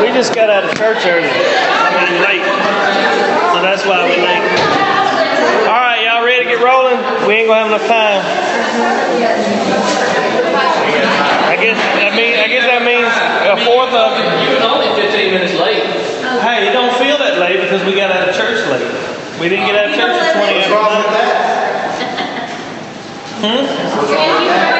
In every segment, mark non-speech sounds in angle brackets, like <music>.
We just got out of church early. I mean, late. So that's why we're late. All right, y'all ready to get rolling? We ain't gonna have enough time. I guess I mean I guess that means a fourth of. You were only 15 minutes late. Hey, it don't feel that late because we got out of church late. We didn't get out of church at 20 after nine. Hmm?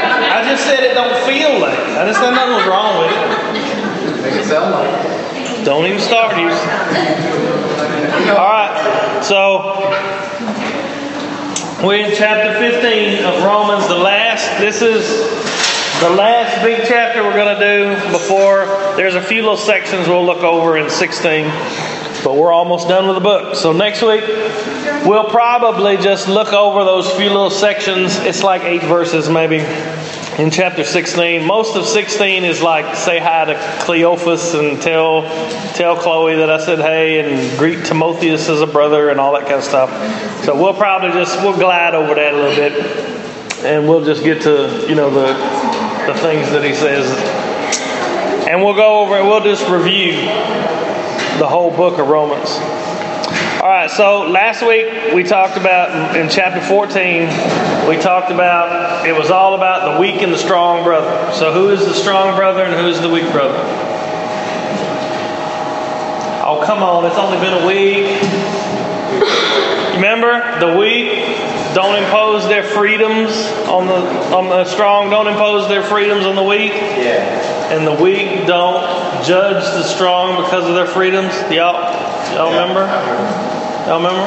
I just said it don't feel late. I just said nothing was wrong with it. Make it sound like. Don't even start you. All right, so we're in chapter 15 of Romans. The last. This is the last big chapter we're going to do before. There's a few little sections we'll look over in 16, but we're almost done with the book. So next week we'll probably just look over those few little sections. It's like eight verses maybe in chapter 16. Most of 16 is like say hi to Cleophas and tell tell Chloe that I said hey and greet Timotheus as a brother and all that kind of stuff. So we'll probably just we'll glide over that a little bit and we'll just get to you know the the things that he says and we'll go over and we'll just review the whole book of Romans. All right, so last week we talked about in chapter 14, we talked about it was all about the weak and the strong brother. So, who is the strong brother and who is the weak brother? Oh, come on, it's only been a week. Remember, the weak don't impose their freedoms on the on the strong. Don't impose their freedoms on the weak. Yeah. And the weak don't judge the strong because of their freedoms. Y'all, y'all remember? Y'all remember?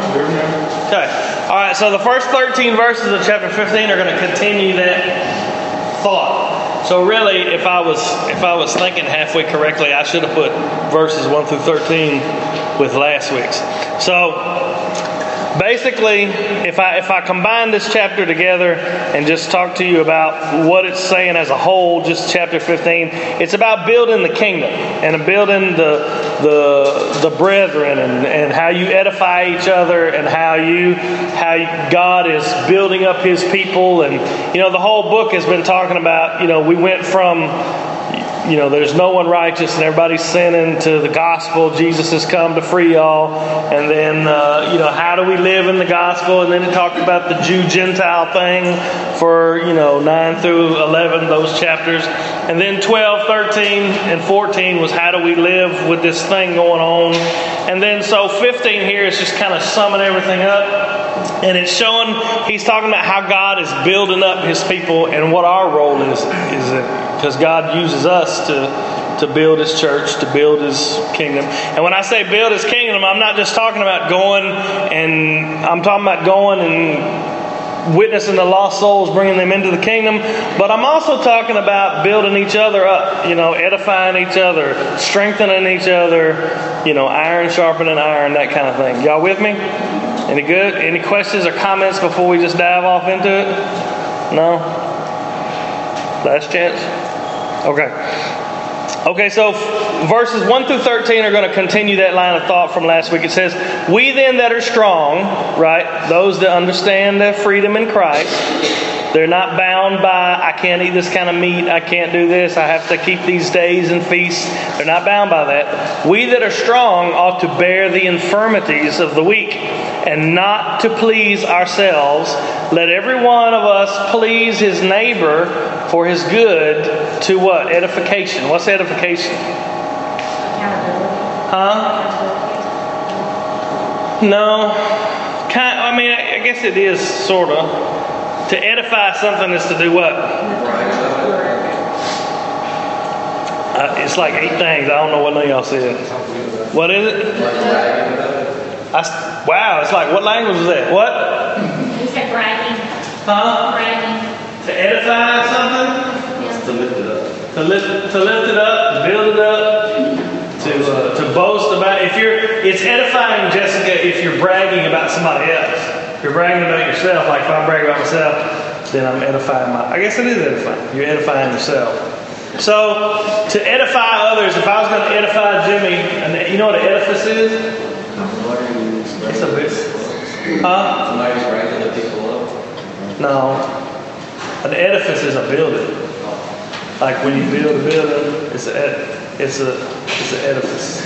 Okay. All right. So the first 13 verses of chapter 15 are going to continue that thought. So really, if I was if I was thinking halfway correctly, I should have put verses 1 through 13 with last week's. So basically if i if i combine this chapter together and just talk to you about what it's saying as a whole just chapter 15 it's about building the kingdom and building the the the brethren and, and how you edify each other and how you how god is building up his people. And you know the whole book has been talking about you know we went from you know, there's no one righteous and everybody's sinning to the gospel. Jesus has come to free y'all. And then, uh, you know, how do we live in the gospel? And then it talked about the Jew Gentile thing for, you know, 9 through 11, those chapters. And then 12, 13, and 14 was how do we live with this thing going on. And then so 15 here is just kind of summing everything up. And it's showing, he's talking about how God is building up his people and what our role is, is it because God uses us to, to build His church, to build His kingdom. And when I say build His kingdom, I'm not just talking about going and I'm talking about going and witnessing the lost souls, bringing them into the kingdom, but I'm also talking about building each other up, you know, edifying each other, strengthening each other, you know, iron sharpening iron, that kind of thing. Y'all with me? Any good? Any questions or comments before we just dive off into it? No? Last chance? Okay. Okay, so verses 1 through 13 are going to continue that line of thought from last week. It says, We then that are strong, right, those that understand their freedom in Christ, they're not bound by, I can't eat this kind of meat, I can't do this, I have to keep these days and feasts. They're not bound by that. We that are strong ought to bear the infirmities of the weak and not to please ourselves. Let every one of us please his neighbor for his good to what? Edification. What's edification? Huh? No. Kind, I mean, I guess it is sort of. To edify something is to do what? Uh, it's like eight things. I don't know what none of y'all said. What is it? I, wow, it's like, what language is that? What? He said bragging. Huh? Bragging. To edify something? Yeah. To lift it up. To lift, to lift it up, to build it up, to, uh, to boast about. If you're, it's edifying, Jessica, if you're bragging about somebody else. If you're bragging about yourself, like if I brag about myself, then I'm edifying my. I guess it is edifying. You're edifying yourself. So to edify others, if I was going to edify Jimmy, and you know what an edifice is? It's a bit. Huh? Somebody's raising the people up. No. An edifice is a building. Like when you build a building, it's a, it's a, it's an edifice.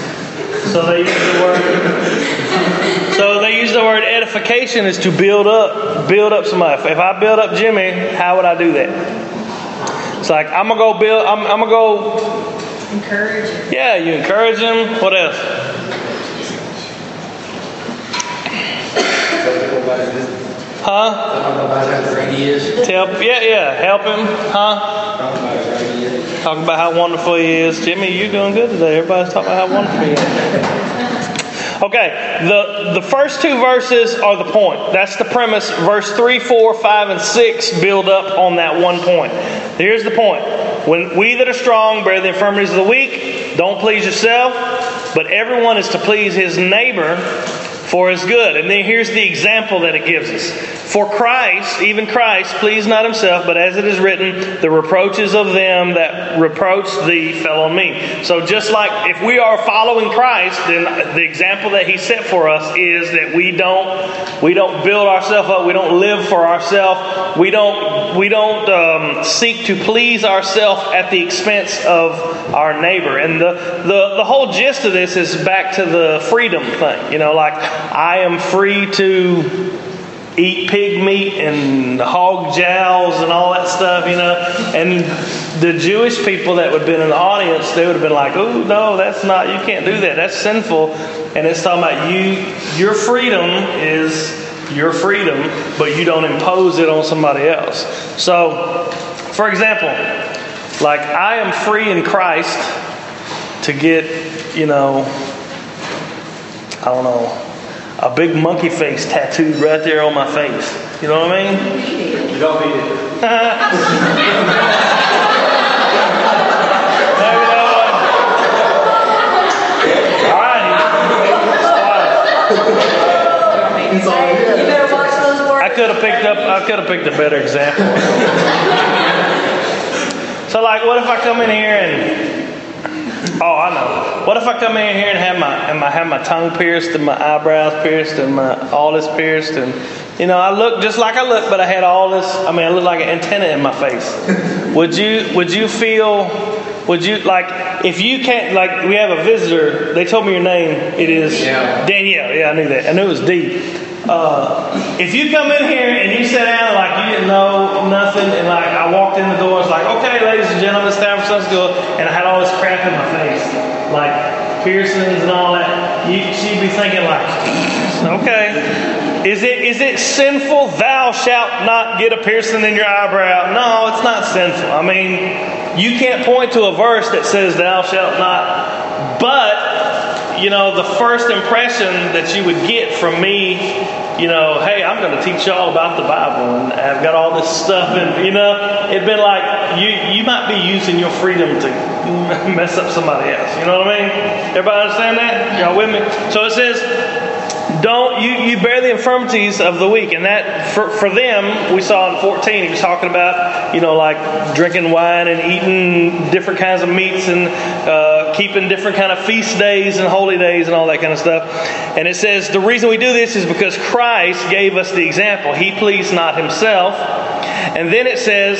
So they use the word. So they use the word edification is to build up, build up somebody. If I build up Jimmy, how would I do that? It's like I'm gonna go build. I'm, I'm gonna go. Encourage him. Yeah, you encourage him. What else? Huh? Radius. Help? Yeah, yeah. Help him. Huh? Talk about how wonderful he is. Jimmy, you're doing good today. Everybody's talking about how wonderful he is. Okay, the, the first two verses are the point. That's the premise. Verse 3, 4, 5, and 6 build up on that one point. Here's the point. When we that are strong bear the infirmities of the weak, don't please yourself, but everyone is to please his neighbor for his good. And then here's the example that it gives us. For Christ, even Christ, pleased not himself, but as it is written, the reproaches of them that reproach thee fell on me. So just like if we are following Christ, then the example that he set for us is that we don't we don't build ourselves up, we don't live for ourselves, we don't we don't um, seek to please ourselves at the expense of our neighbor. And the, the the whole gist of this is back to the freedom thing. You know, like I am free to eat pig meat and hog jowls and all that stuff, you know. And the Jewish people that would have been in the audience, they would have been like, "Oh no, that's not. You can't do that. That's sinful." And it's talking about you. Your freedom is your freedom, but you don't impose it on somebody else. So, for example, like I am free in Christ to get, you know, I don't know, a big monkey face tattooed right there on my face. You know what I mean? You don't need it. Maybe that one. All right. You better watch those words. I could have picked up. I could have picked a better example. <laughs> so, like, what if I come in here and Oh, I know. What if I come in here and have my and my have my tongue pierced and my eyebrows pierced and my all this pierced and you know I look just like I look, but I had all this. I mean, I look like an antenna in my face. would you Would you feel? Would you like if you can't like we have a visitor? They told me your name. It is Yeah. Danielle. Yeah, I knew that. I knew it was D. Uh, if you come in here and you sit down like you didn't know nothing, and like I walked in the door, it's like, okay, ladies and gentlemen, it's time for Sunday school, and I had all this crap in my face, like piercings and all that. You, she'd be thinking like, okay, is it is it sinful? Thou shalt not get a piercing in your eyebrow. No, it's not sinful. I mean, you can't point to a verse that says thou shalt not, but you know, the first impression that you would get from me, you know, hey, I'm going to teach y'all about the Bible, and I've got all this stuff, and you know, it'd been like you you might be using your freedom to <laughs> mess up somebody else. You know what I mean? Everybody understand that? Y'all with me? So it says. Don't you, you bear the infirmities of the weak, and that for, for them we saw in 14. He was talking about you know like drinking wine and eating different kinds of meats and uh, keeping different kind of feast days and holy days and all that kind of stuff. And it says the reason we do this is because Christ gave us the example. He pleased not himself. And then it says,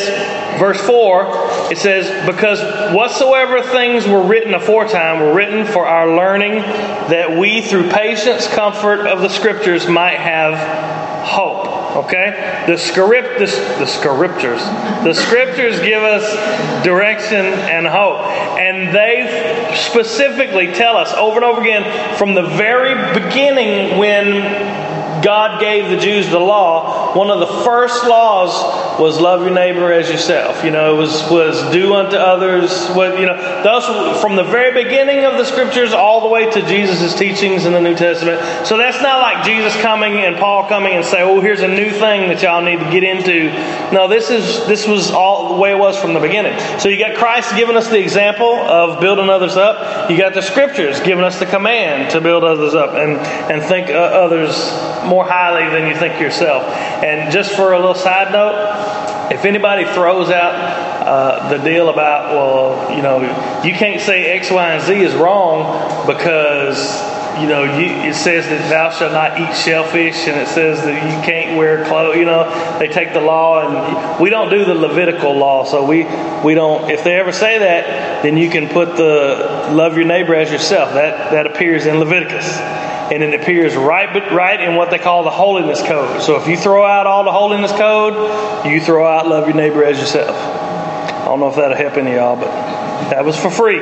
verse 4, it says, Because whatsoever things were written aforetime were written for our learning, that we through patience, comfort of the Scriptures might have hope. Okay? The script the, the scriptures. The scriptures give us direction and hope. And they specifically tell us over and over again from the very beginning when God gave the Jews the law, one of the first laws was love your neighbor as yourself. You know, it was was do unto others what you know. Thus, from the very beginning of the scriptures all the way to Jesus' teachings in the New Testament. So that's not like Jesus coming and Paul coming and say, "Oh, here's a new thing that y'all need to get into." No, this is this was all the way it was from the beginning. So you got Christ giving us the example of building others up. You got the scriptures giving us the command to build others up and and think uh, others more highly than you think yourself. And just for a little side note, if anybody throws out uh, the deal about, well, you know, you can't say X, Y, and Z is wrong because you know, you, it says that thou shalt not eat shellfish, and it says that you can't wear clothes. You know, they take the law, and we don't do the Levitical law, so we we don't. If they ever say that, then you can put the love your neighbor as yourself. That that appears in Leviticus, and it appears right right in what they call the holiness code. So if you throw out all the holiness code, you throw out love your neighbor as yourself. I don't know if that'll help any of y'all, but that was for free.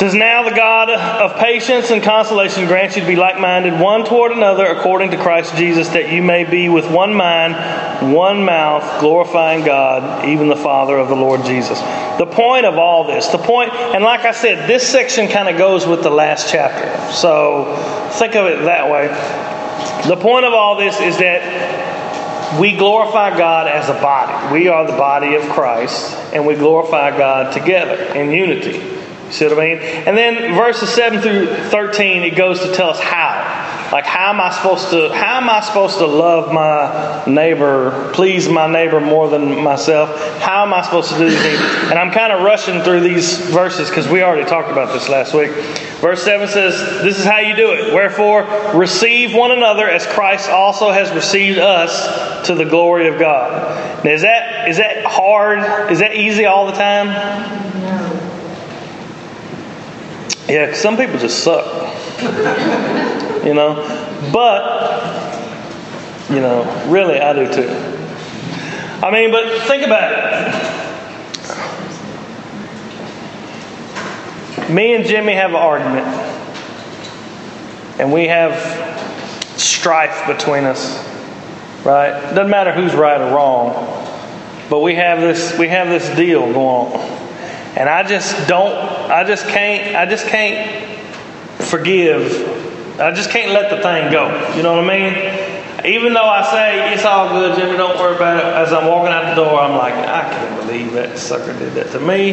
Says, Now the God of patience and consolation grants you to be like minded one toward another according to Christ Jesus, that you may be with one mind, one mouth, glorifying God, even the Father of the Lord Jesus. The point of all this, the point, and like I said, this section kind of goes with the last chapter. So think of it that way. The point of all this is that we glorify God as a body. We are the body of Christ, and we glorify God together in unity. See what I mean? And then verses 7 through 13, it goes to tell us how. Like how am I supposed to how am I supposed to love my neighbor, please my neighbor more than myself? How am I supposed to do these things? And I'm kind of rushing through these verses because we already talked about this last week. Verse 7 says, This is how you do it. Wherefore, receive one another as Christ also has received us to the glory of God. Now, is that is that hard? Is that easy all the time? Yeah, some people just suck. you know? But, you know, really, I do too. I mean, but think about it. Me and Jimmy have an argument, and we have strife between us, right? Doesn't matter who's right or wrong, but we have this we have this deal going on, and I just don't, I just can't, I just can't forgive. I just can't let the thing go. You know what I mean? Even though I say it's all good, Jimmy, don't worry about it. As I'm walking out the door, I'm like, I can't believe that sucker did that to me.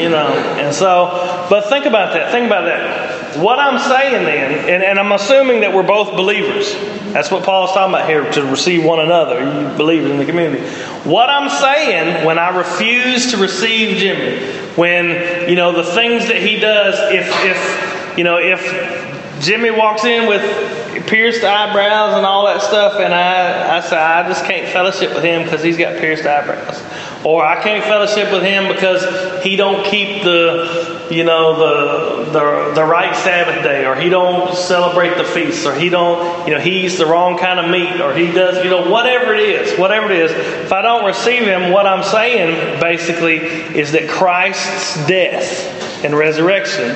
You know, and so, but think about that. Think about that. What I'm saying then, and, and I'm assuming that we're both believers. That's what Paul's talking about here to receive one another, you believers in the community. What I'm saying when I refuse to receive Jimmy, when, you know, the things that he does, if, if, you know, if Jimmy walks in with pierced eyebrows and all that stuff, and I, I say, I just can't fellowship with him because he's got pierced eyebrows. Or I can't fellowship with him because he don't keep the, you know, the, the, the right Sabbath day, or he don't celebrate the feasts, or he don't, you know, he eats the wrong kind of meat, or he does, you know, whatever it is, whatever it is. If I don't receive him, what I'm saying basically is that Christ's death and resurrection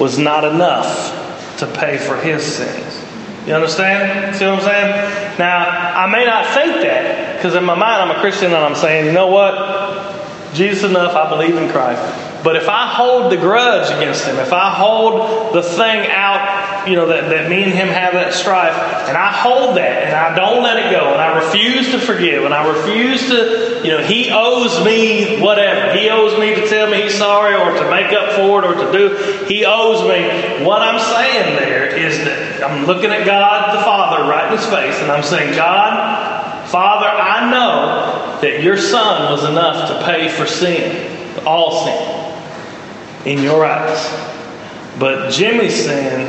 was not enough to pay for his sins. You understand? See what I'm saying? Now, I may not think that because in my mind I'm a Christian and I'm saying, you know what? Jesus enough, I believe in Christ. But if I hold the grudge against him, if I hold the thing out, you know, that, that me and him have that strife, and I hold that and I don't let it go, and I refuse to forgive, and I refuse to, you know, he owes me whatever. He owes me to tell me he's sorry or to make up for it or to do, he owes me. What I'm saying there is that I'm looking at God the Father right in his face, and I'm saying, God, Father, I know that your Son was enough to pay for sin, all sin in your eyes. But Jimmy's sin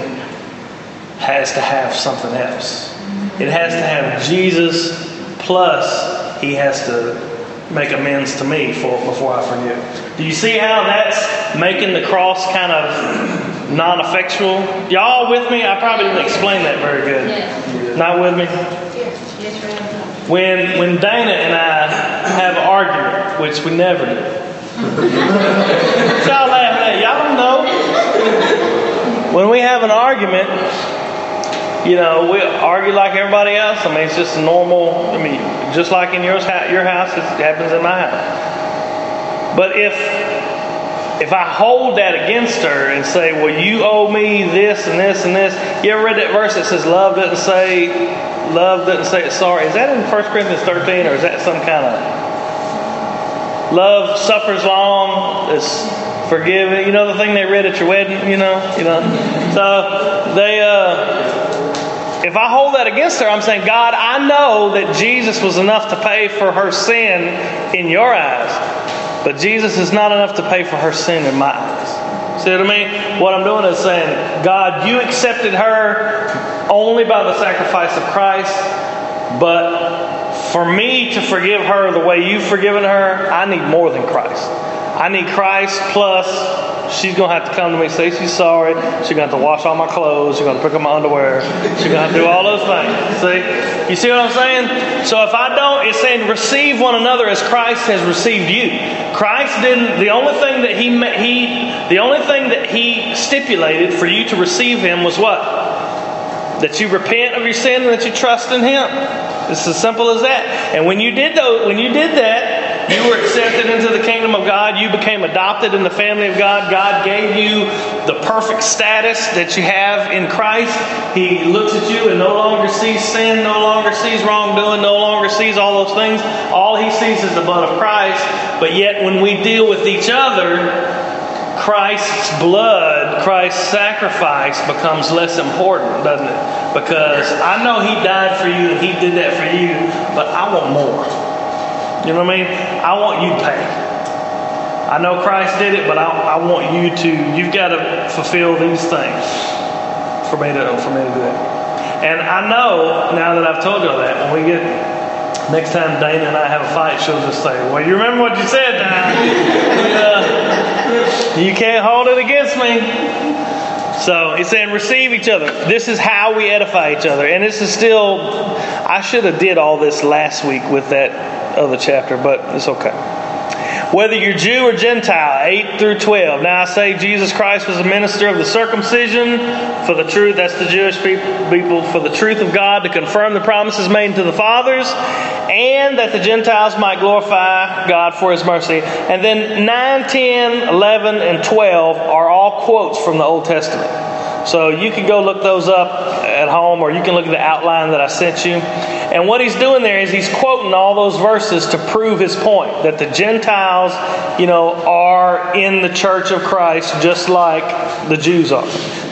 has to have something else. It has to have Jesus plus he has to make amends to me for before I forgive. Do you see how that's making the cross kind of non-effectual? Y'all with me? I probably didn't explain that very good. Yes. Not with me? Yes, yes, right. When when Dana and I have an argument, which we never do. <laughs> Y'all laughing at y'all don't know. When we have an argument, you know, we argue like everybody else. I mean, it's just normal. I mean, just like in yours, your house, it happens in my house. But if if I hold that against her and say, "Well, you owe me this and this and this," you ever read that verse that says, "Love doesn't say love doesn't say it's sorry"? Is that in 1 Corinthians 13, or is that some kind of Love suffers long, forgiving. You know the thing they read at your wedding. You know, you know. So they, uh, if I hold that against her, I'm saying, God, I know that Jesus was enough to pay for her sin in your eyes, but Jesus is not enough to pay for her sin in my eyes. See what I mean? What I'm doing is saying, God, you accepted her only by the sacrifice of Christ, but for me to forgive her the way you've forgiven her, I need more than Christ. I need Christ plus she's going to have to come to me say she's sorry. She's going to have to wash all my clothes. She's going to pick up my underwear. She's going to have to do all those things. See? You see what I'm saying? So if I don't, it's saying receive one another as Christ has received you. Christ didn't, the only thing that he, he, the only thing that he stipulated for you to receive him was what? That you repent of your sin and that you trust in him. It's as simple as that. And when you did those, when you did that, you were accepted into the kingdom of God. You became adopted in the family of God. God gave you the perfect status that you have in Christ. He looks at you and no longer sees sin, no longer sees wrongdoing, no longer sees all those things. All he sees is the blood of Christ. But yet, when we deal with each other, Christ's blood, Christ's sacrifice becomes less important, doesn't it? Because I know He died for you and He did that for you, but I want more. You know what I mean? I want you to pay. I know Christ did it, but I, I want you to, you've got to fulfill these things for me to, for me to do that. And I know, now that I've told you all that, when we get, next time Dana and I have a fight, she'll just say, well, you remember what you said, uh, <laughs> you can't hold it against me. So he's saying receive each other. This is how we edify each other. And this is still I should have did all this last week with that of the chapter, but it's okay. Whether you're Jew or Gentile, 8 through 12. Now I say Jesus Christ was a minister of the circumcision for the truth, that's the Jewish people, for the truth of God to confirm the promises made to the fathers, and that the Gentiles might glorify God for his mercy. And then 9, 10, 11, and 12 are all quotes from the Old Testament. So you can go look those up at home, or you can look at the outline that I sent you. And what he's doing there is he's quoting all those verses to prove his point that the Gentiles, you know, are in the church of Christ just like the Jews are.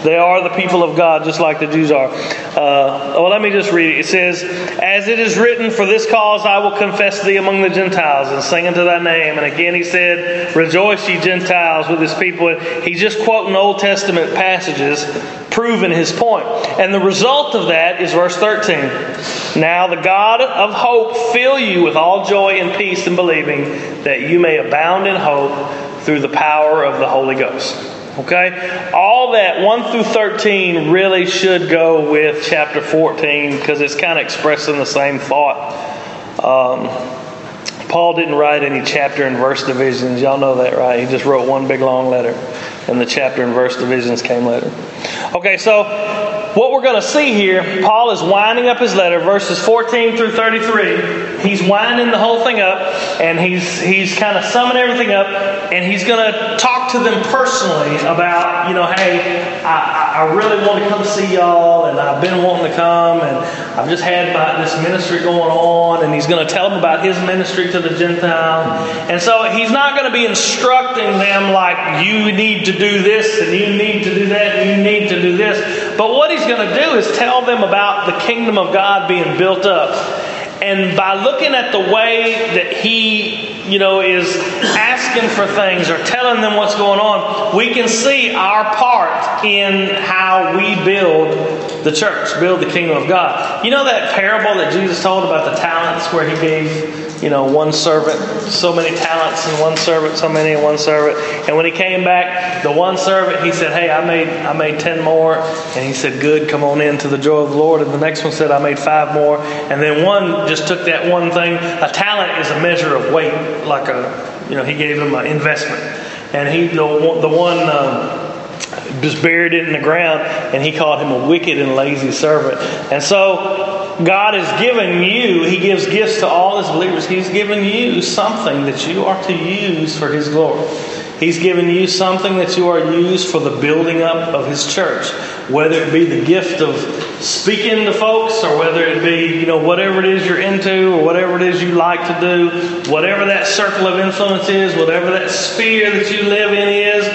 They are the people of God just like the Jews are. Uh, well, let me just read it. It says, As it is written, For this cause I will confess thee among the Gentiles and sing unto thy name. And again he said, Rejoice, ye Gentiles, with his people. He's just quoting Old Testament passages proving his point. And the result of that is verse 13. Now the God of hope fill you with all joy and peace in believing that you may abound in hope through the power of the Holy Ghost. Okay? All that 1 through 13 really should go with chapter 14 because it's kind of expressing the same thought. Um, Paul didn't write any chapter and verse divisions. Y'all know that, right? He just wrote one big long letter, and the chapter and verse divisions came later. Okay, so what we're going to see here, Paul is winding up his letter, verses 14 through 33. He's winding the whole thing up, and he's he's kind of summing everything up, and he's going to talk to them personally about, you know, hey, I, I really want to come see y'all, and I've been wanting to come, and I've just had my, this ministry going on, and he's going to tell them about his ministry to the Gentile. And so he's not going to be instructing them like, you need to do this, and you need to do that, and you need to do this. But what going to do is tell them about the kingdom of God being built up. And by looking at the way that he, you know, is asking for things or telling them what's going on, we can see our part in how we build the church, build the kingdom of God. You know that parable that Jesus told about the talents where he gave you know, one servant, so many talents, and one servant, so many, and one servant. And when he came back, the one servant, he said, "Hey, I made, I made ten more." And he said, "Good, come on in to the joy of the Lord." And the next one said, "I made five more." And then one just took that one thing. A talent is a measure of weight, like a, you know, he gave him an investment. And he, the, the one. Um, just buried it in the ground, and he called him a wicked and lazy servant. And so God has given you, He gives gifts to all His believers. He's given you something that you are to use for His glory. He's given you something that you are used for the building up of His church. Whether it be the gift of speaking to folks, or whether it be, you know, whatever it is you're into, or whatever it is you like to do, whatever that circle of influence is, whatever that sphere that you live in is,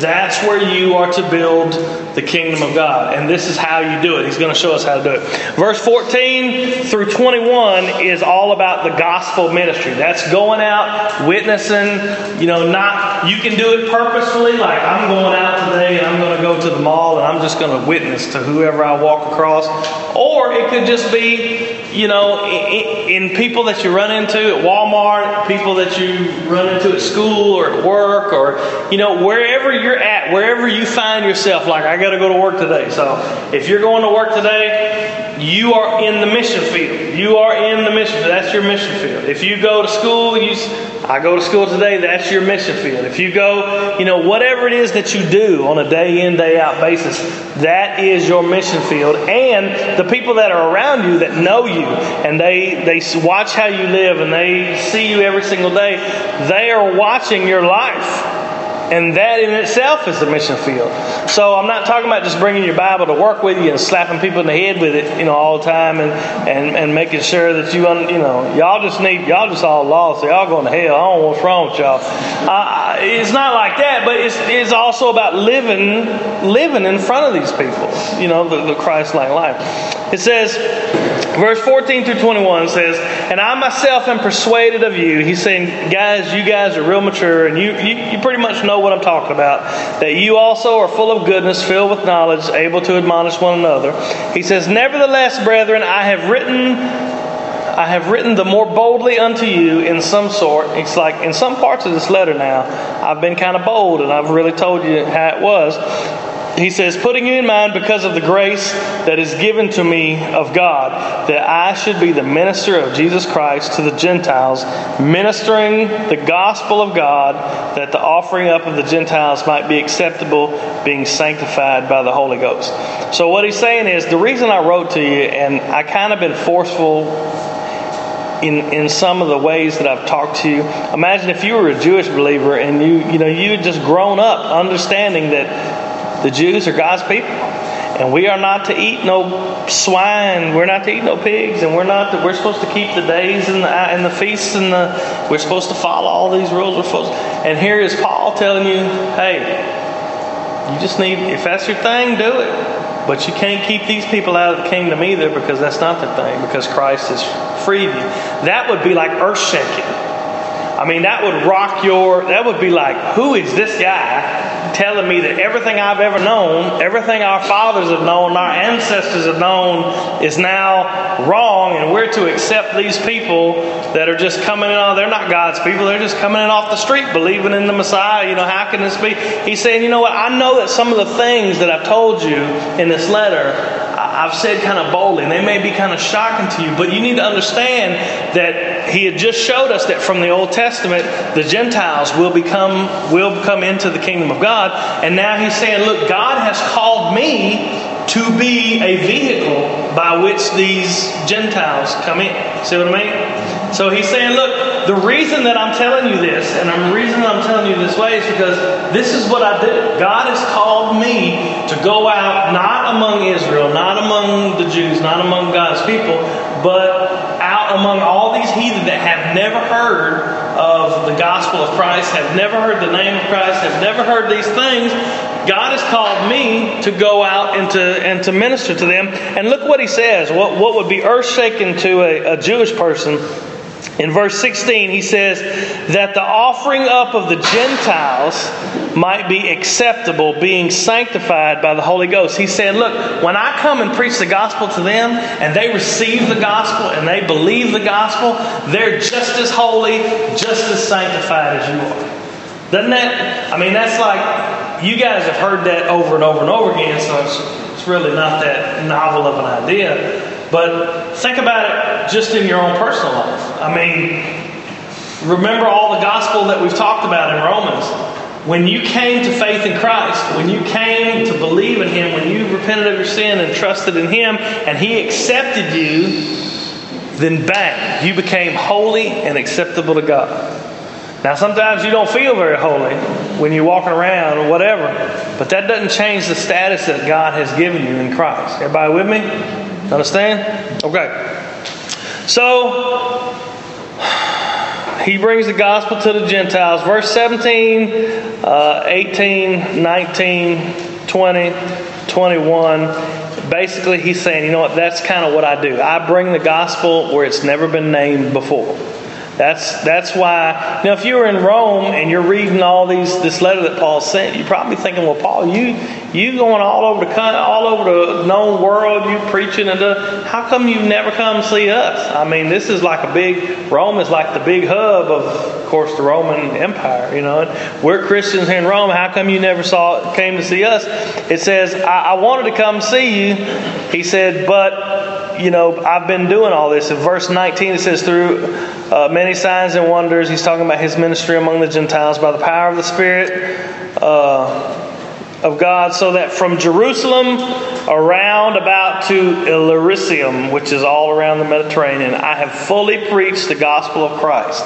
that's where you are to build the kingdom of God. And this is how you do it. He's going to show us how to do it. Verse 14 through 21 is all about the gospel ministry. That's going out, witnessing, you know, not, you can do it purposefully, like I'm going out today and I'm going to go to the mall and I'm just going to witness to whoever I walk across. Or it could just be, you know, in, people that you run into at Walmart, people that you run into at school or at work, or, you know, wherever you're at, wherever you find yourself, like, I got to go to work today. So if you're going to work today, you are in the mission field. You are in the mission field. That's your mission field. If you go to school, you, I go to school today, that's your mission field. If you go, you know, whatever it is that you do on a day in, day out basis, that is your mission field. And the people that are around you that know you and they, they watch how you live and they see you every single day, they are watching your life. And that in itself is the mission field. So I'm not talking about just bringing your Bible to work with you and slapping people in the head with it, you know, all the time and, and, and making sure that you, un, you know, y'all just need, y'all just all lost. Y'all going to hell. I don't know what's wrong with y'all. Uh, it's not like that, but it's, it's also about living, living in front of these people, you know, the, the Christ-like life. It says, verse 14 through 21 says, And I myself am persuaded of you. He's saying, guys, you guys are real mature and you, you, you pretty much know what I'm talking about. That you also are full of goodness, filled with knowledge, able to admonish one another. He says, Nevertheless, brethren, I have written I have written the more boldly unto you in some sort. It's like in some parts of this letter now, I've been kind of bold and I've really told you how it was he says, putting you in mind because of the grace that is given to me of God, that I should be the minister of Jesus Christ to the Gentiles, ministering the gospel of God, that the offering up of the Gentiles might be acceptable, being sanctified by the Holy Ghost. So, what he's saying is, the reason I wrote to you, and I kind of been forceful in, in some of the ways that I've talked to you. Imagine if you were a Jewish believer and you you know you had just grown up understanding that the Jews are God's people. And we are not to eat no swine. We're not to eat no pigs, and we're not. To, we're supposed to keep the days and the and the feasts, and the. We're supposed to follow all these rules. We're supposed. And here is Paul telling you, hey, you just need. If that's your thing, do it. But you can't keep these people out of the kingdom either, because that's not the thing. Because Christ has freed you. That would be like earth shaking. I mean, that would rock your. That would be like, who is this guy? Telling me that everything I've ever known, everything our fathers have known, our ancestors have known, is now wrong, and we're to accept these people that are just coming in. Oh, they're not God's people. They're just coming in off the street believing in the Messiah. You know, how can this be? He's saying, you know what? I know that some of the things that I've told you in this letter I've said kind of boldly, and they may be kind of shocking to you, but you need to understand that he had just showed us that from the Old Testament, the Gentiles will become will come into the kingdom of God, and now he's saying, look, God has called me to be a vehicle by which these Gentiles come in. See what I mean? So he's saying, look, the reason that I'm telling you this, and the reason I'm telling you this way is because this is what I do. God has called me to go out not among Israel, not among the Jews, not among God's people, but among all these heathen that have never heard of the gospel of Christ, have never heard the name of Christ, have never heard these things. God has called me to go out and to, and to minister to them. And look what he says. What, what would be earth shaking to a, a Jewish person in verse 16, he says that the offering up of the Gentiles might be acceptable, being sanctified by the Holy Ghost. He said, Look, when I come and preach the gospel to them and they receive the gospel and they believe the gospel, they're just as holy, just as sanctified as you are. Doesn't that? I mean, that's like you guys have heard that over and over and over again, so it's, it's really not that novel of an idea. But think about it just in your own personal life. I mean, remember all the gospel that we've talked about in Romans. When you came to faith in Christ, when you came to believe in Him, when you repented of your sin and trusted in Him, and He accepted you, then bang, you became holy and acceptable to God. Now, sometimes you don't feel very holy when you're walking around or whatever, but that doesn't change the status that God has given you in Christ. Everybody with me? Understand? Okay. So, he brings the gospel to the Gentiles. Verse 17, uh, 18, 19, 20. 21, basically he's saying, you know what, that's kind of what I do. I bring the gospel where it's never been named before. That's that's why. Know, if you were in Rome and you're reading all these this letter that Paul sent, you're probably thinking, well, Paul, you you going all over the all over the known world, you preaching and the, how come you never come see us? I mean, this is like a big Rome is like the big hub of, of course, the Roman Empire. You know, and we're Christians here in Rome. How come you never saw came to see us? It says, I, I wanted to come see you. He said, but you know, I've been doing all this. In verse 19, it says, through uh, many signs and wonders, he's talking about his ministry among the Gentiles by the power of the Spirit. Uh, of God, so that from Jerusalem around about to Illyricum, which is all around the Mediterranean, I have fully preached the gospel of Christ.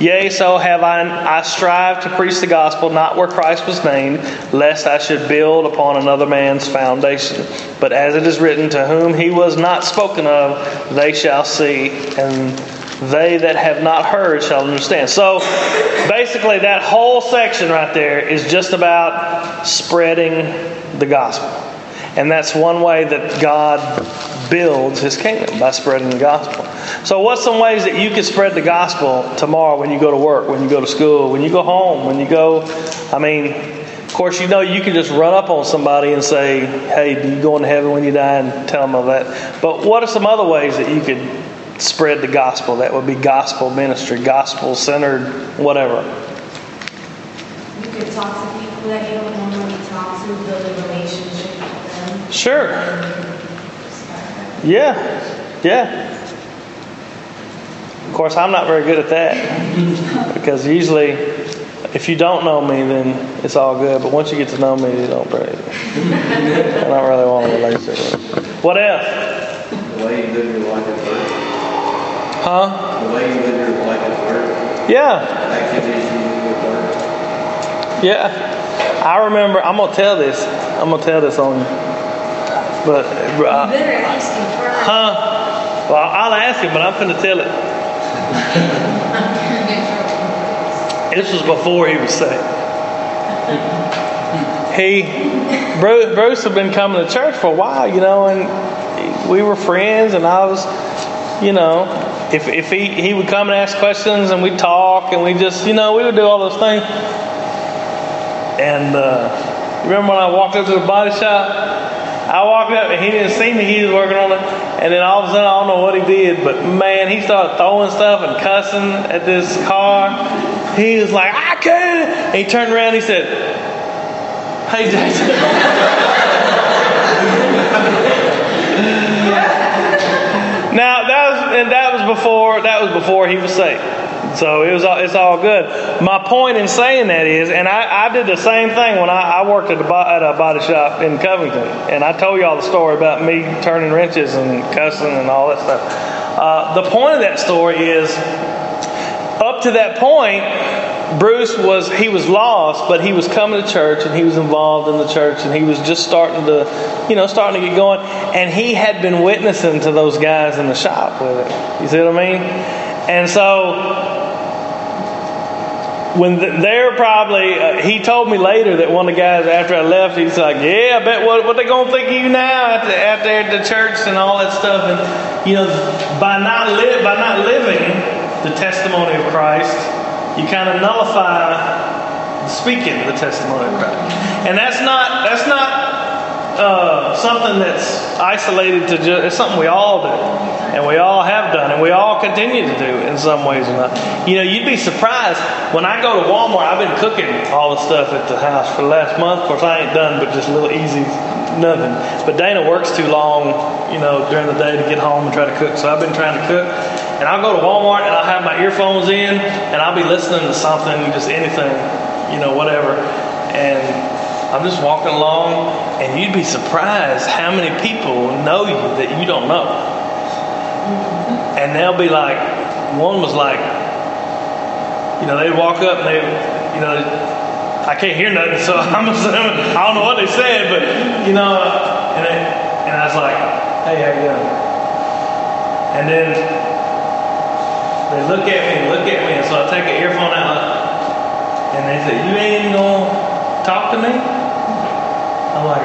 Yea, so have I, I strive to preach the gospel not where Christ was named, lest I should build upon another man's foundation. But as it is written, to whom he was not spoken of, they shall see, and they that have not heard shall understand. So basically, that whole section right there is just about spreading the gospel. And that's one way that God builds his kingdom by spreading the gospel. So, what's some ways that you can spread the gospel tomorrow when you go to work, when you go to school, when you go home, when you go? I mean, of course, you know you can just run up on somebody and say, "Hey, do you go into heaven when you die?" and tell them of that. But what are some other ways that you could spread the gospel. That would be gospel ministry, gospel centered, whatever. You could talk to people that you don't normally talk to, build a relationship with them. Sure. Yeah. Yeah. Of course, I'm not very good at that <laughs> because usually, if you don't know me, then it's all good. But once you get to know me, you don't really. <laughs> I don't really want a relationship. What else? The way you live your life at work. Huh? The way you live your life at work. Yeah. Activities you do at work. Yeah. I remember. I'm gonna tell this. I'm gonna tell this on you. But You uh, better ask him first. huh? Well, I'll ask him, but I'm gonna tell it. <laughs> This was before he was saved. He, Bruce, Bruce had been coming to church for a while, you know, and we were friends, and I was, you know, if, if he, he would come and ask questions, and we'd talk, and we just, you know, we would do all those things. And uh, remember when I walked up to the body shop? I walked up and he didn't see me. He was working on it, and then all of a sudden I don't know what he did, but man, he started throwing stuff and cussing at this car. He was like, "I can't!" And he turned around. And he said, "Hey, Jason." <laughs> now that was and that before that was before he was saved. So it was all, it's all good. My point in saying that is, and I, I did the same thing when I, I worked at bo- at a body shop in Covington, and I told y'all the story about me turning wrenches and cussing and all that stuff. Uh, the point of that story is, up to that point, Bruce was he was lost, but he was coming to church and he was involved in the church and he was just starting to, you know, starting to get going. And he had been witnessing to those guys in the shop with it. You see what I mean? And so when the, they're probably, uh, he told me later that one of the guys after I left, he's like, "Yeah, I bet what what they gonna think of you now out there at the church and all that stuff." And you know, by not li- by not living the testimony of Christ, you kind of nullify speaking the testimony of Christ, and that's not that's not uh, something that's isolated to just, it's something we all do. And we all have done, and we all continue to do in some ways or not. You know, you'd be surprised when I go to Walmart. I've been cooking all the stuff at the house for the last month. Of course, I ain't done, but just little easy, nothing. But Dana works too long, you know, during the day to get home and try to cook. So I've been trying to cook. And I'll go to Walmart and I'll have my earphones in, and I'll be listening to something, just anything, you know, whatever. And I'm just walking along, and you'd be surprised how many people know you that you don't know. And they'll be like, one was like, you know, they'd walk up and they, you know, I can't hear nothing, so <laughs> I'm assuming, I don't know what they said, but, you know, and, they, and I was like, hey, how you doing? And then they look at me look at me, and so I take an earphone out, and they say, you ain't even gonna talk to me? I'm like,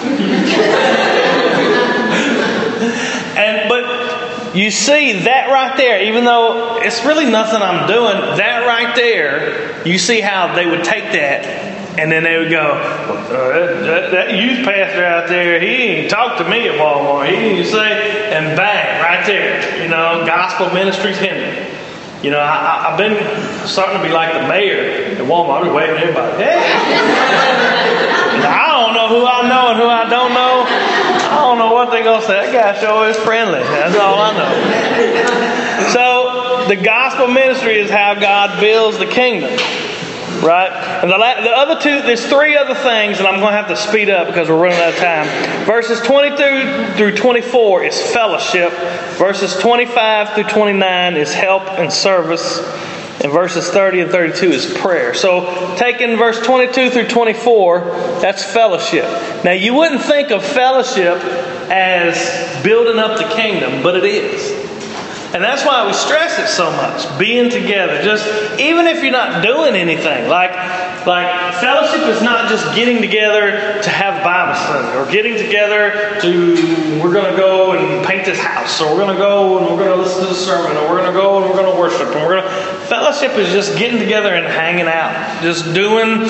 <laughs> and but you see that right there, even though it's really nothing I'm doing, that right there, you see how they would take that and then they would go, uh, that, that, youth pastor out there, he ain't talked to me at Walmart. He didn't say, and bang, right there, you know, gospel ministries hindered. You know, I, have been starting to be like the mayor at Walmart. I'm waving everybody. Hey! I don't know who I know and who I don't know. I don't know what they're going to say. That guy sure is friendly. That's all I know. So, the gospel ministry is how God builds the kingdom. Right? And the, the other two, there's three other things, and I'm going to have to speed up because we're running out of time. Verses 22 through 24 is fellowship. Verses 25 through 29 is help and service. And verses 30 and 32 is prayer. So, taking verse 22 through 24, that's fellowship. Now, you wouldn't think of fellowship as building up the kingdom, but it is. And that's why we stress it so much. Being together. Just even if you're not doing anything. Like like fellowship is not just getting together to have Bible study or getting together to we're gonna go and paint this house or we're gonna go and we're gonna listen to the sermon or we're gonna go and we're gonna worship and we're gonna fellowship is just getting together and hanging out. Just doing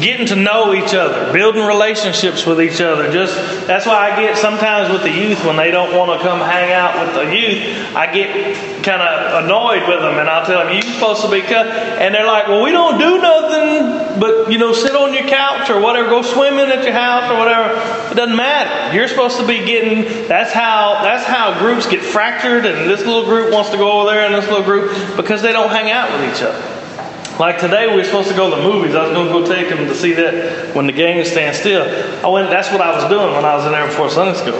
getting to know each other, building relationships with each other. Just that's why I get sometimes with the youth when they don't want to come hang out with the youth, I get kind of annoyed with them, and I'll tell them, "You're supposed to be," cut. and they're like, "Well, we don't do nothing, but you know, sit on your couch or whatever, go swimming at your house or whatever. It doesn't matter. You're supposed to be getting. That's how that's how groups get fractured, and this little group wants to go over there, and this little group because they don't hang out with each other." Like today, we were supposed to go to the movies. I was going to go take them to see that when the Game Stands Tall. I went. That's what I was doing when I was in there before Sunday school.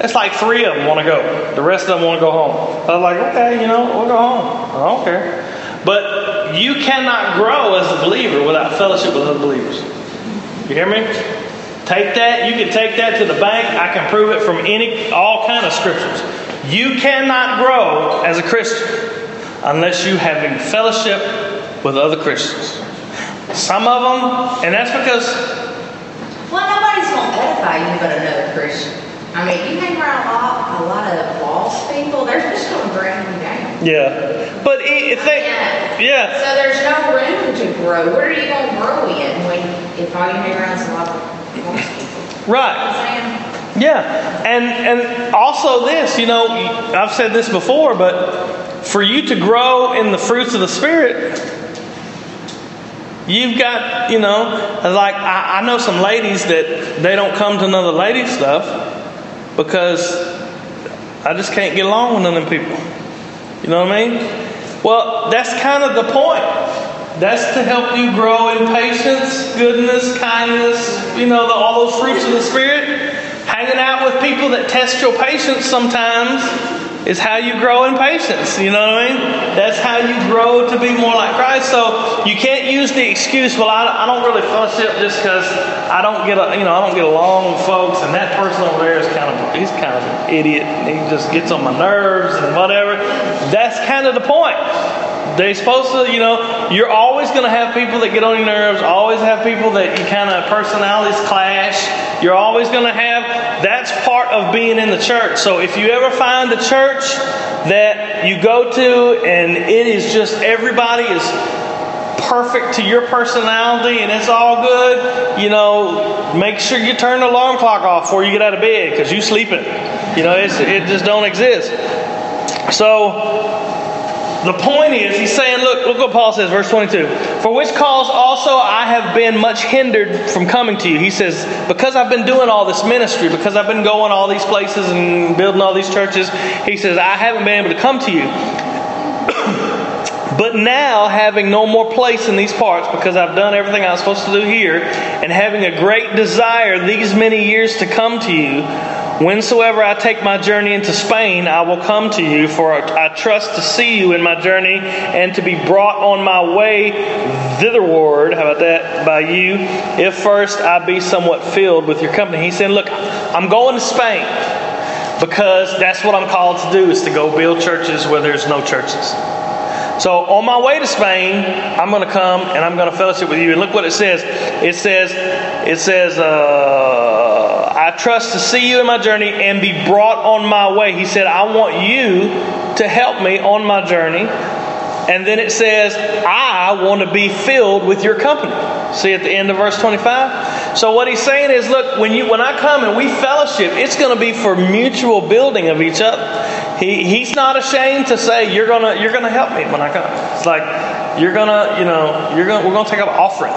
It's like three of them want to go. The rest of them want to go home. I was like, okay, you know, we'll go home. I don't care. But you cannot grow as a believer without fellowship with other believers. You hear me? Take that. You can take that to the bank. I can prove it from any all kind of scriptures. You cannot grow as a Christian unless you having fellowship with other Christians. Some of them, and that's because. Well, nobody's going to edify you but another Christian. I mean, you hang around a lot, a lot of lost people, they're just going to bring you down. Yeah. But if they, Yeah. yeah. So there's no room to grow. Where are you going to grow in when, if all you hang around is a lot of lost people? You know Right. I'm saying? Yeah, and and also this, you know, I've said this before, but for you to grow in the fruits of the spirit, you've got, you know, like I, I know some ladies that they don't come to another lady stuff because I just can't get along with none of them people. You know what I mean? Well, that's kind of the point. That's to help you grow in patience, goodness, kindness, you know, the, all those fruits of the Spirit. Hanging out with people that test your patience sometimes is how you grow in patience. You know what I mean? That's how you grow to be more like Christ. So you can't use the excuse, well, I, I don't really fuss fellowship just because I don't get, a, you know, I don't get along with folks, and that person over there is kind of, he's kind of an idiot. He just gets on my nerves and whatever. That's kind of the point. They're supposed to, you know, you're always going to have people that get on your nerves, always have people that you kind of personalities clash. You're always going to have, that's part of being in the church. So if you ever find a church that you go to and it is just everybody is perfect to your personality and it's all good, you know, make sure you turn the alarm clock off before you get out of bed because you're sleeping. You know, it just don't exist. So the point is, he's saying, look, look what Paul says, verse 22. For which cause also I have been much hindered from coming to you. He says, because I've been doing all this ministry, because I've been going all these places and building all these churches, he says, I haven't been able to come to you. <clears throat> But now, having no more place in these parts, because I've done everything I was supposed to do here, and having a great desire these many years to come to you, whensoever I take my journey into Spain, I will come to you, for I trust to see you in my journey and to be brought on my way thitherward, how about that, by you, if first I be somewhat filled with your company. He said, Look, I'm going to Spain because that's what I'm called to do, is to go build churches where there's no churches. So on my way to Spain, I'm going to come and I'm going to fellowship with you. And look what it says. It says, it says, uh, I trust to see you in my journey and be brought on my way. He said, I want you to help me on my journey. And then it says, I want to be filled with your company. See at the end of verse 25? So what he's saying is, look, when you when I come and we fellowship, it's going to be for mutual building of each other. He, he's not ashamed to say you're gonna you're gonna help me when I come. It's like you're gonna you know you're gonna we're gonna take up offering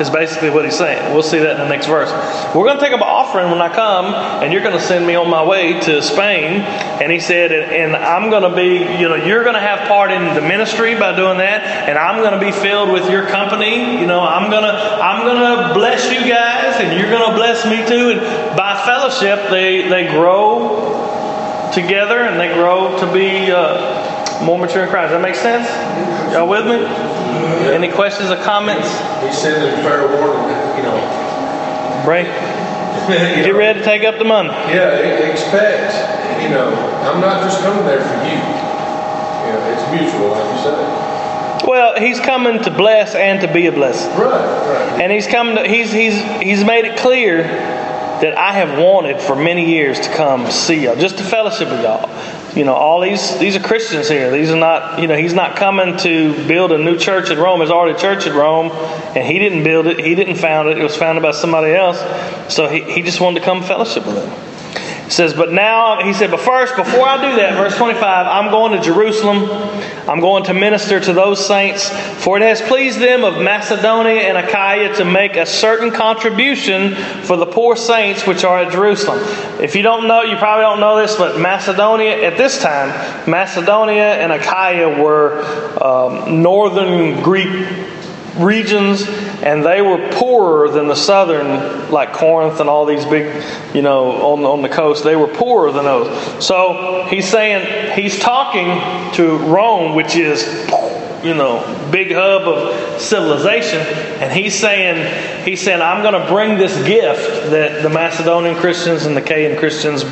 is basically what he's saying. We'll see that in the next verse. We're going to take up an offering when I come, and you're going to send me on my way to Spain. And he said, and, I'm going to be, you know, you're going to have part in the ministry by doing that, and I'm going to be filled with your company. You know, I'm going to, I'm going to bless you guys, and you're going to bless me too. And by fellowship, they they grow together, and they grow to be uh, more mature in Christ. Does that make sense? Y'all with me? Any questions or comments? He's sending a fair warning, you know. Bray, You <laughs> get know, ready to take up the money. Yeah, expect, you know, I'm not just coming there for you. You know, it's mutual, like you said. Well, he's coming to bless and to be a blessing. Right, right. And he's coming to, he's he's he's made it clear that I have wanted for many years to come see y'all, just to fellowship with y'all. You know, all these these are Christians here. These are not, you know, he's not coming to build a new church in Rome. There's already a church in Rome, and he didn't build it. He didn't found it. It was founded by somebody else. So he, he just wanted to come fellowship with them. Says, but now, he said, but first, before I do that, verse 25, I'm going to Jerusalem. I'm going to minister to those saints, for it has pleased them of Macedonia and Achaia to make a certain contribution for the poor saints which are at Jerusalem. If you don't know, you probably don't know this, but Macedonia, at this time, Macedonia and Achaia were um, northern Greek regions and they were poorer than the southern like corinth and all these big you know on, on the coast. They were poorer than those. So he's saying he's talking to rome which is you know big hub of civilization. And he's saying he's saying i'm going to bring this gift that the macedonian christians and the Achaean christians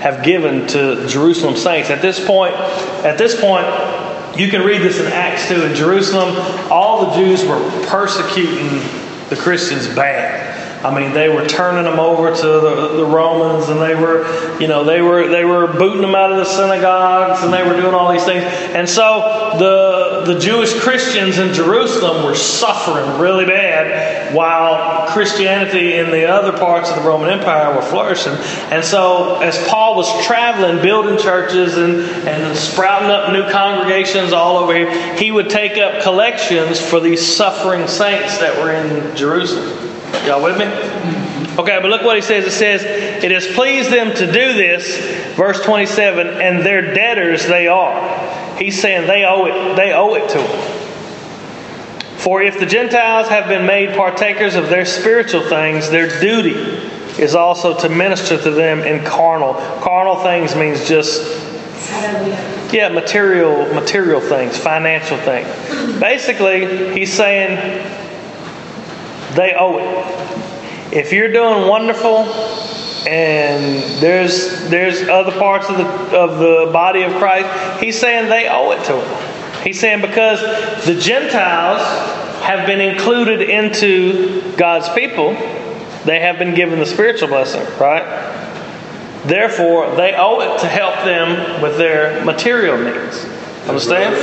have given to jerusalem saints. At this point at this point you can read this in Acts 2 in Jerusalem. All the Jews were persecuting the Christians bad. I mean, they were turning them over to the, the Romans, and they were, you know, they were they were booting them out of the synagogues, and they were doing all these things. And so the the Jewish Christians in Jerusalem were suffering really bad, while Christianity in the other parts of the Roman Empire were flourishing. And so, as Paul was traveling, building churches and and sprouting up new congregations all over here, he would take up collections for these suffering saints that were in Jerusalem. Y'all with me? Okay, but look what he says. It says, It has pleased them to do this, verse 27, and their debtors they are. He's saying they owe it, they owe it to them. For if the Gentiles have been made partakers of their spiritual things, their duty is also to minister to them in carnal. Carnal things means just yeah, material material things, financial things. Basically, he's saying they owe it. If you're doing wonderful and there's there's other parts of the of the body of Christ, he's saying they owe it to him. He's saying because the Gentiles have been included into God's people, they have been given the spiritual blessing, right? Therefore, they owe it to help them with their material needs. Understand?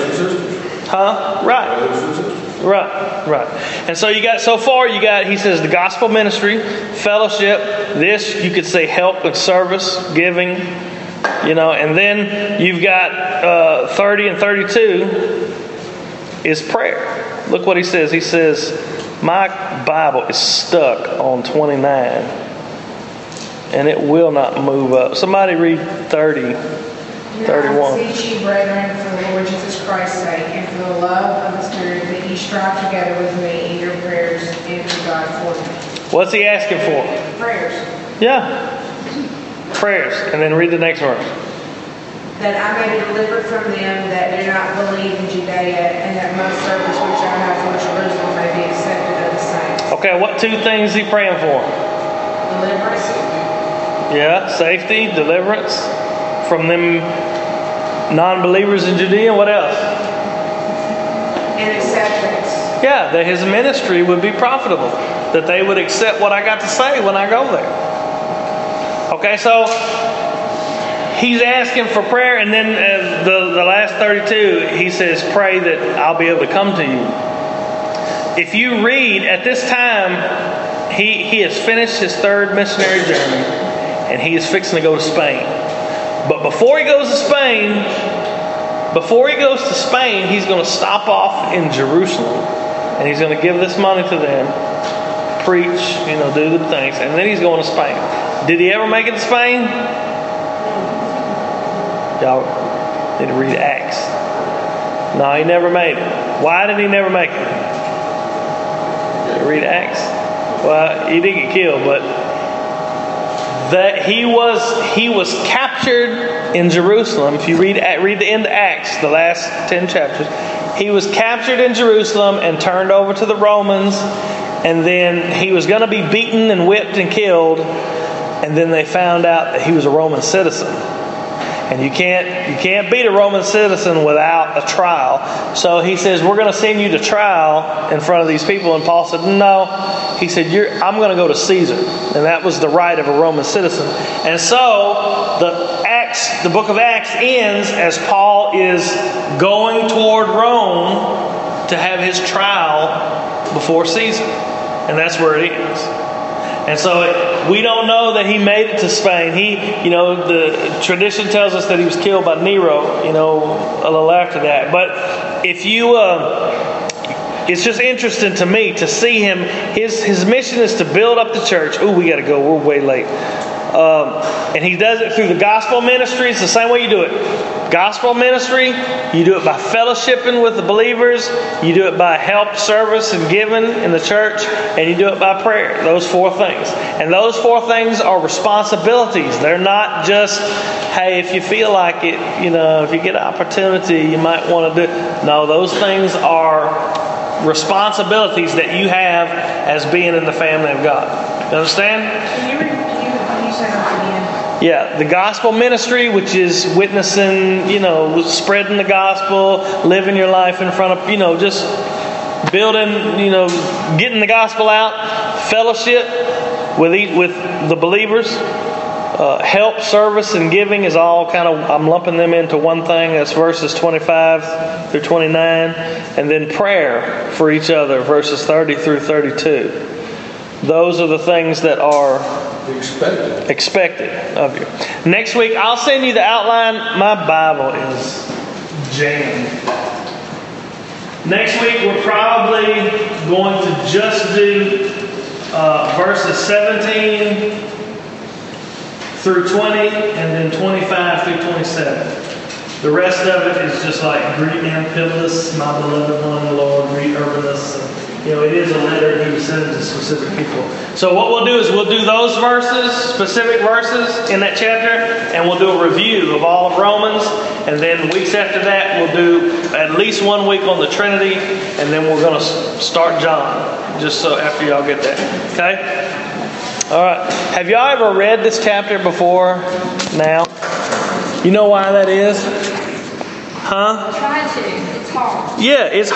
Huh? Right. Brothers and sisters. Right, right. And so you got so far you got he says the gospel ministry, fellowship, this you could say help and service, giving, you know, and then you've got uh, 30 and 32 is prayer. Look what he says. He says, My Bible is stuck on 29 and it will not move up. Somebody read 30. 31. Now I beseech you, brethren, for the Lord Jesus Christ's sake, and for the love of the Spirit, strive together with me in your prayers and to God for me. What's he asking for? Prayers, Yeah. Prayers. And then read the next verse. that I may be delivered from them that do not believe in Judea, and that my service which I have for Jerusalem may be accepted of the saints. Okay, what two things is he praying for? Deliverance, Yeah, safety, deliverance from them non-believers in Judea. What else? And acceptance. Yeah, that his ministry would be profitable. That they would accept what I got to say when I go there. Okay, so he's asking for prayer, and then uh, the, the last 32, he says, Pray that I'll be able to come to you. If you read at this time, he, he has finished his third missionary journey, and he is fixing to go to Spain. But before he goes to Spain, before he goes to Spain, he's going to stop off in Jerusalem, and he's going to give this money to them, preach, you know, do the things, and then he's going to Spain. Did he ever make it to Spain? Y'all need to read Acts. No, he never made it. Why did he never make it? Read Acts. Well, he did get killed, but that he was he was captured in Jerusalem. If you read read the end of Acts, the last ten chapters, he was captured in Jerusalem and turned over to the Romans, and then he was going to be beaten and whipped and killed, and then they found out that he was a Roman citizen. And you can't you can't beat a Roman citizen without a trial. So he says, "We're going to send you to trial in front of these people." And Paul said, "No." He said, "I'm going to go to Caesar," and that was the right of a Roman citizen. And so the Acts, the book of Acts, ends as Paul is going toward Rome to have his trial before Caesar, and that's where it ends. And so it, we don't know that he made it to Spain. He, you know, the tradition tells us that he was killed by Nero, you know, a little after that. But if you, uh, it's just interesting to me to see him. His his mission is to build up the church. Ooh, we got to go. We're way late. Um, and he does it through the gospel ministry. It's the same way you do it. Gospel ministry, you do it by fellowshipping with the believers, you do it by help, service, and giving in the church, and you do it by prayer. Those four things. And those four things are responsibilities. They're not just, hey, if you feel like it, you know, if you get an opportunity, you might want to do it. No, those things are responsibilities that you have as being in the family of God. You understand? Yeah, the gospel ministry, which is witnessing, you know, spreading the gospel, living your life in front of, you know, just building, you know, getting the gospel out, fellowship with with the believers, uh, help, service, and giving is all kind of I'm lumping them into one thing. That's verses 25 through 29, and then prayer for each other, verses 30 through 32. Those are the things that are Expected. expected of you. Next week, I'll send you the outline. My Bible is jammed. Next week, we're probably going to just do uh, verses 17 through 20 and then 25 through 27. The rest of it is just like greet Amphilus, my beloved one, Lord, greet Urbanus. You know, it is a letter he sending to specific people. So what we'll do is we'll do those verses, specific verses in that chapter, and we'll do a review of all of Romans. And then weeks after that, we'll do at least one week on the Trinity, and then we're going to start John, just so after y'all get that. Okay? All right. Have y'all ever read this chapter before now? You know why that is? Huh? Try to. It's hard. Yeah, it's